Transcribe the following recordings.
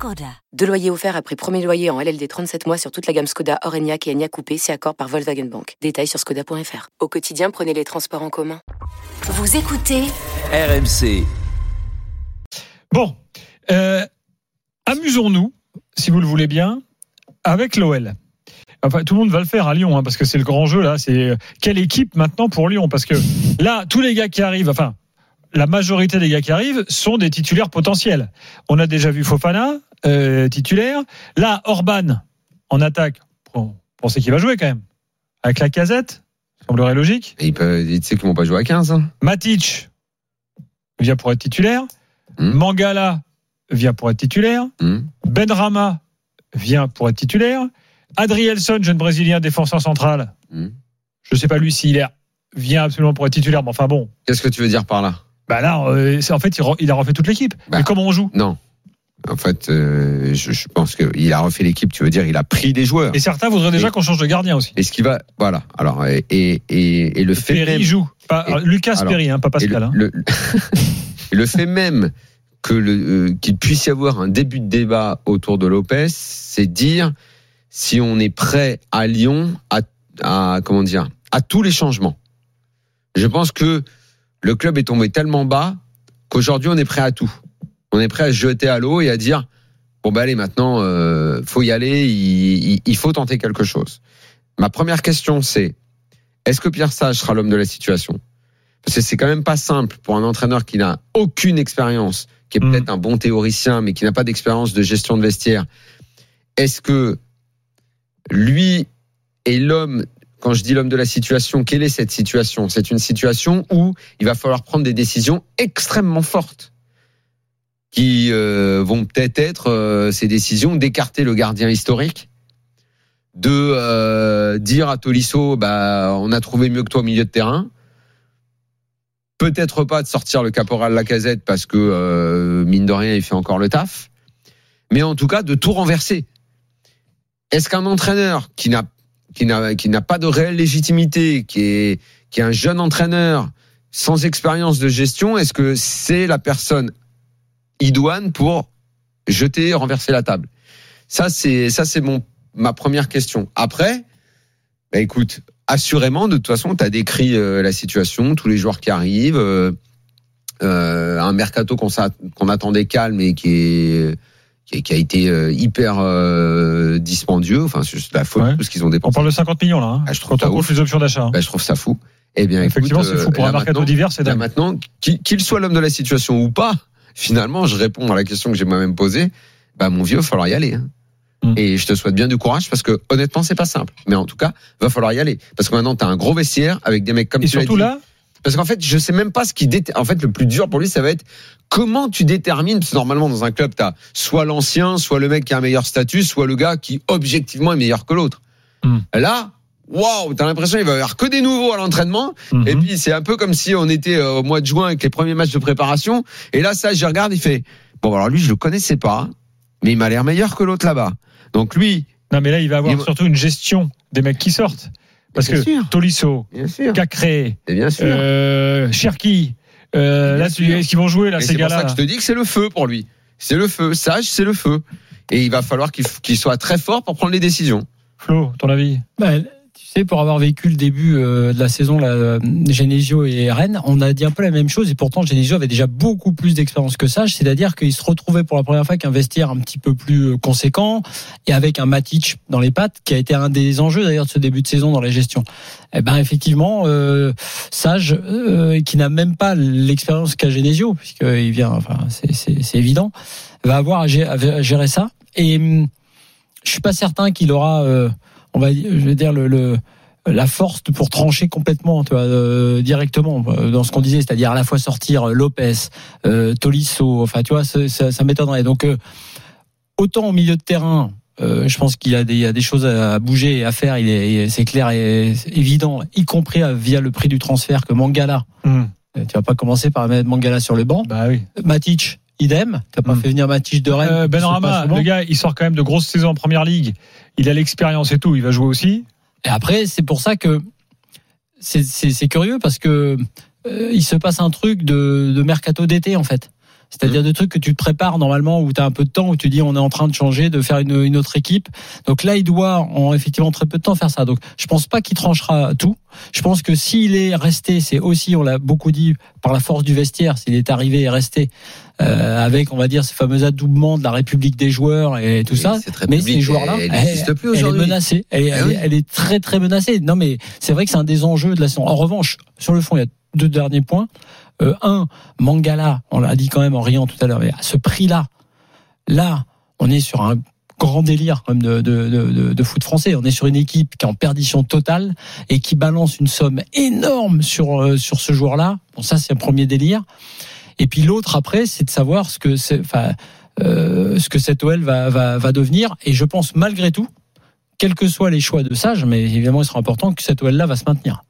Skoda. Deux loyers offerts après premier loyer en LLD 37 mois sur toute la gamme Skoda, Orenia et Enya Coupé, c'est accord par Volkswagen Bank. Détails sur skoda.fr. Au quotidien, prenez les transports en commun. Vous écoutez RMC. Bon, euh, amusons-nous, si vous le voulez bien, avec l'OL. Enfin, tout le monde va le faire à Lyon, hein, parce que c'est le grand jeu là. C'est euh, quelle équipe maintenant pour Lyon? Parce que là, tous les gars qui arrivent, enfin, la majorité des gars qui arrivent sont des titulaires potentiels. On a déjà vu Fofana euh, titulaire. Là, Orban en attaque. On pensait qu'il va jouer quand même. Avec la casette, semblerait logique. Et il peut, tu sais qu'ils vont pas jouer à 15. Hein. Matic vient pour être titulaire. Hmm. Mangala vient pour être titulaire. Hmm. Benrama vient pour être titulaire. Adrielson, jeune brésilien défenseur central. Hmm. Je sais pas lui s'il est vient absolument pour être titulaire, mais enfin bon. Qu'est-ce que tu veux dire par là? Bah là, euh, c'est- en fait, il, re- il a refait toute l'équipe. Bah. Mais comment on joue? Non. En fait, euh, je, je pense qu'il a refait l'équipe. Tu veux dire, il a pris des joueurs. Et certains voudraient déjà qu'on change de gardien aussi. Et ce qui va, voilà. Alors, et, et, et, et le fait Perry même, joue. Pas, Et- alors, Lucas alors, Perry, hein, pas Pascal. hein. le, fait même que le euh, qu'il puisse y avoir un début de débat autour de Lopez, c'est dire si on est prêt à Lyon à, à comment dire à tous les changements. Je pense que le club est tombé tellement bas qu'aujourd'hui on est prêt à tout. On est prêt à se jeter à l'eau et à dire bon bah allez maintenant euh, faut y aller, il, il- il faut tenter quelque chose. Ma première question c'est est-ce que Pierre Sage sera l'homme de la situation? Parce que c'est quand même pas simple pour un entraîneur qui n'a aucune expérience, qui est Mm. peut-être un bon théoricien mais qui n'a pas d'expérience de gestion de vestiaire. Est-ce que lui est l'homme quand je dis l'homme de la situation, quelle est cette situation? C'est une situation où il va falloir prendre des décisions extrêmement fortes qui euh, vont peut-être être euh, ces décisions d'écarter le gardien historique, de euh, dire à Tolisso, bah, on a trouvé mieux que toi au milieu de terrain. Peut-être pas de sortir le caporal Lacazette parce que mine de rien il fait encore le taf, mais en tout cas de tout renverser. Est-ce qu'un entraîneur qui n'a qui n'a pas de réelle légitimité, qui est qui est un jeune entraîneur sans expérience de gestion, est-ce que c'est la personne idoine pour jeter, renverser la table? Ça c'est ça c'est mon ma première question. Après, bah écoute, assurément de toute façon, tu as décrit euh, la situation, tous les joueurs qui arrivent, euh, euh, un mercato qu'on attendait calme et qui est qui, a été euh, hyper euh, dispendieux. Enfin, c'est juste la faute Ouais. tout ce qu'ils ont On dépensé. parle de 50 millions là. Hein, Ah, je trouve quand on les options d'achat. hein. Bah, je trouve ça fou. Eh bien, Effectivement, c'est euh, fou pour là un mercato d'hiver, c'est dingue. maintenant, qu'il soit l'homme de la situation ou pas, finalement, je réponds à la question que j'ai moi-même posée. Bah, mon vieux, il va falloir y aller. hein. Mm. Et je te souhaite bien du courage parce que honnêtement, c'est pas simple. Mais en tout cas, va falloir y aller parce que maintenant, tu as un gros vestiaire avec des mecs comme Et tu surtout dit. là, Parce qu'en fait, je sais même pas ce qui dé... En fait, le plus dur pour lui, ça va être comment tu détermines. Parce que normalement, dans un club, tu as soit l'ancien, soit le mec qui a un meilleur statut, soit le gars qui objectivement est meilleur que l'autre. Hmm. Là, waouh, t'as l'impression qu'il va y avoir que des nouveaux à l'entraînement. mhm. Et puis, c'est un peu comme si on était euh, au mois de juin avec les premiers matchs de préparation. Et là, ça, je regarde, il fait bon, alors lui, je le connaissais pas, mais il m'a l'air meilleur que l'autre là-bas. Donc lui, non mais là, il va avoir Il- surtout une gestion des mecs qui sortent. Parce Bien que sûr. Tolisso, Cacré, et bien sûr. euh, Cherki, euh, là, est-ce qu'ils vont jouer là, ces c'est pour ça gars-là que je te dis que c'est le feu pour lui. C'est le feu. Sage, c'est le feu. Et il va falloir qu'il soit très fort pour prendre les décisions. Flo, ton avis? Bah, sais, pour avoir vécu le début euh, de la saison, euh, Genesio et Rennes, on a dit un peu la même chose. Et pourtant, Genesio avait déjà beaucoup plus d'expérience que Sage. C'est-à-dire qu'il se retrouvait pour la première fois avec un vestiaire un petit peu plus euh, conséquent et avec un Matic dans les pattes, qui a été un des enjeux d'ailleurs de ce début de saison dans la gestion. Eh ben, effectivement, Sage, qui n'a même pas l'expérience qu'a Genesio, puisqu'il vient, enfin, c'est- évident, va avoir à gé- à gérer ça. Et hum, je suis pas certain qu'il aura, on va dire, je vais dire le, le la force pour trancher complètement, tu vois, euh, directement euh, dans ce qu'on disait, c'est-à-dire à la fois sortir Lopez, euh, Tolisso, enfin tu vois, ça, m'étonnerait. Donc euh, autant au milieu de terrain, Euh, je pense qu'il y a des, choses à bouger et à faire. Il est, c'est clair et évident, y compris euh, via le prix du transfert que Mangala. Euh, Tu vas pas commencer par mettre Mangala sur le banc. Bah oui. Matic, idem. T'as pas Hum. fait venir Matic de Rennes. Euh, souvent. le gars, il sort quand même de grosses saisons en première ligue. Il a l'expérience et tout. Il va jouer aussi. Et après, c'est pour ça que c'est, curieux parce que euh, il se passe un truc de, de mercato d'été en fait. C'est-à-dire des trucs que tu te prépares normalement où tu as un peu de temps, où tu dis on est en train de changer, de faire une, une autre équipe. Donc là, il doit en effectivement très peu de temps faire ça. Donc je pense pas qu'il tranchera tout. Je pense que s'il est resté, c'est aussi, on l'a beaucoup dit, par la force du vestiaire, s'il est arrivé et resté euh, avec, on va dire, ces fameux adoubements de la République des joueurs et tout ça. Mais ces joueurs-là, elle n'existe plus elle est aujourd'hui. menacée. Elle, Eh elle oui. est- elle est très très menacée. Non mais c'est vrai que c'est un des enjeux de la saison. En revanche, sur le fond, il y a deux derniers points. Euh, un, Mangala, on l'a dit quand même en riant tout à l'heure, mais à ce prix-là, là, on est sur un grand délire même de, de, de, foot français. On est sur une équipe qui est en perdition totale et qui balance une somme énorme sur euh, sur ce joueur-là. Bon, ça c'est un premier délire. Et puis l'autre après, c'est de savoir ce que enfin, euh, ce que cette OL va, va va devenir. Et je pense malgré tout, quels que soient les choix de Sage, mais évidemment il sera important que cette OL-là va se maintenir.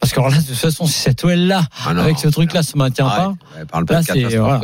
Parce que alors là, de toute façon, si cette OL-là, Ah avec ce truc-là, se maintient arrête. pas, Ouais, parle pas Là, c'est- voilà.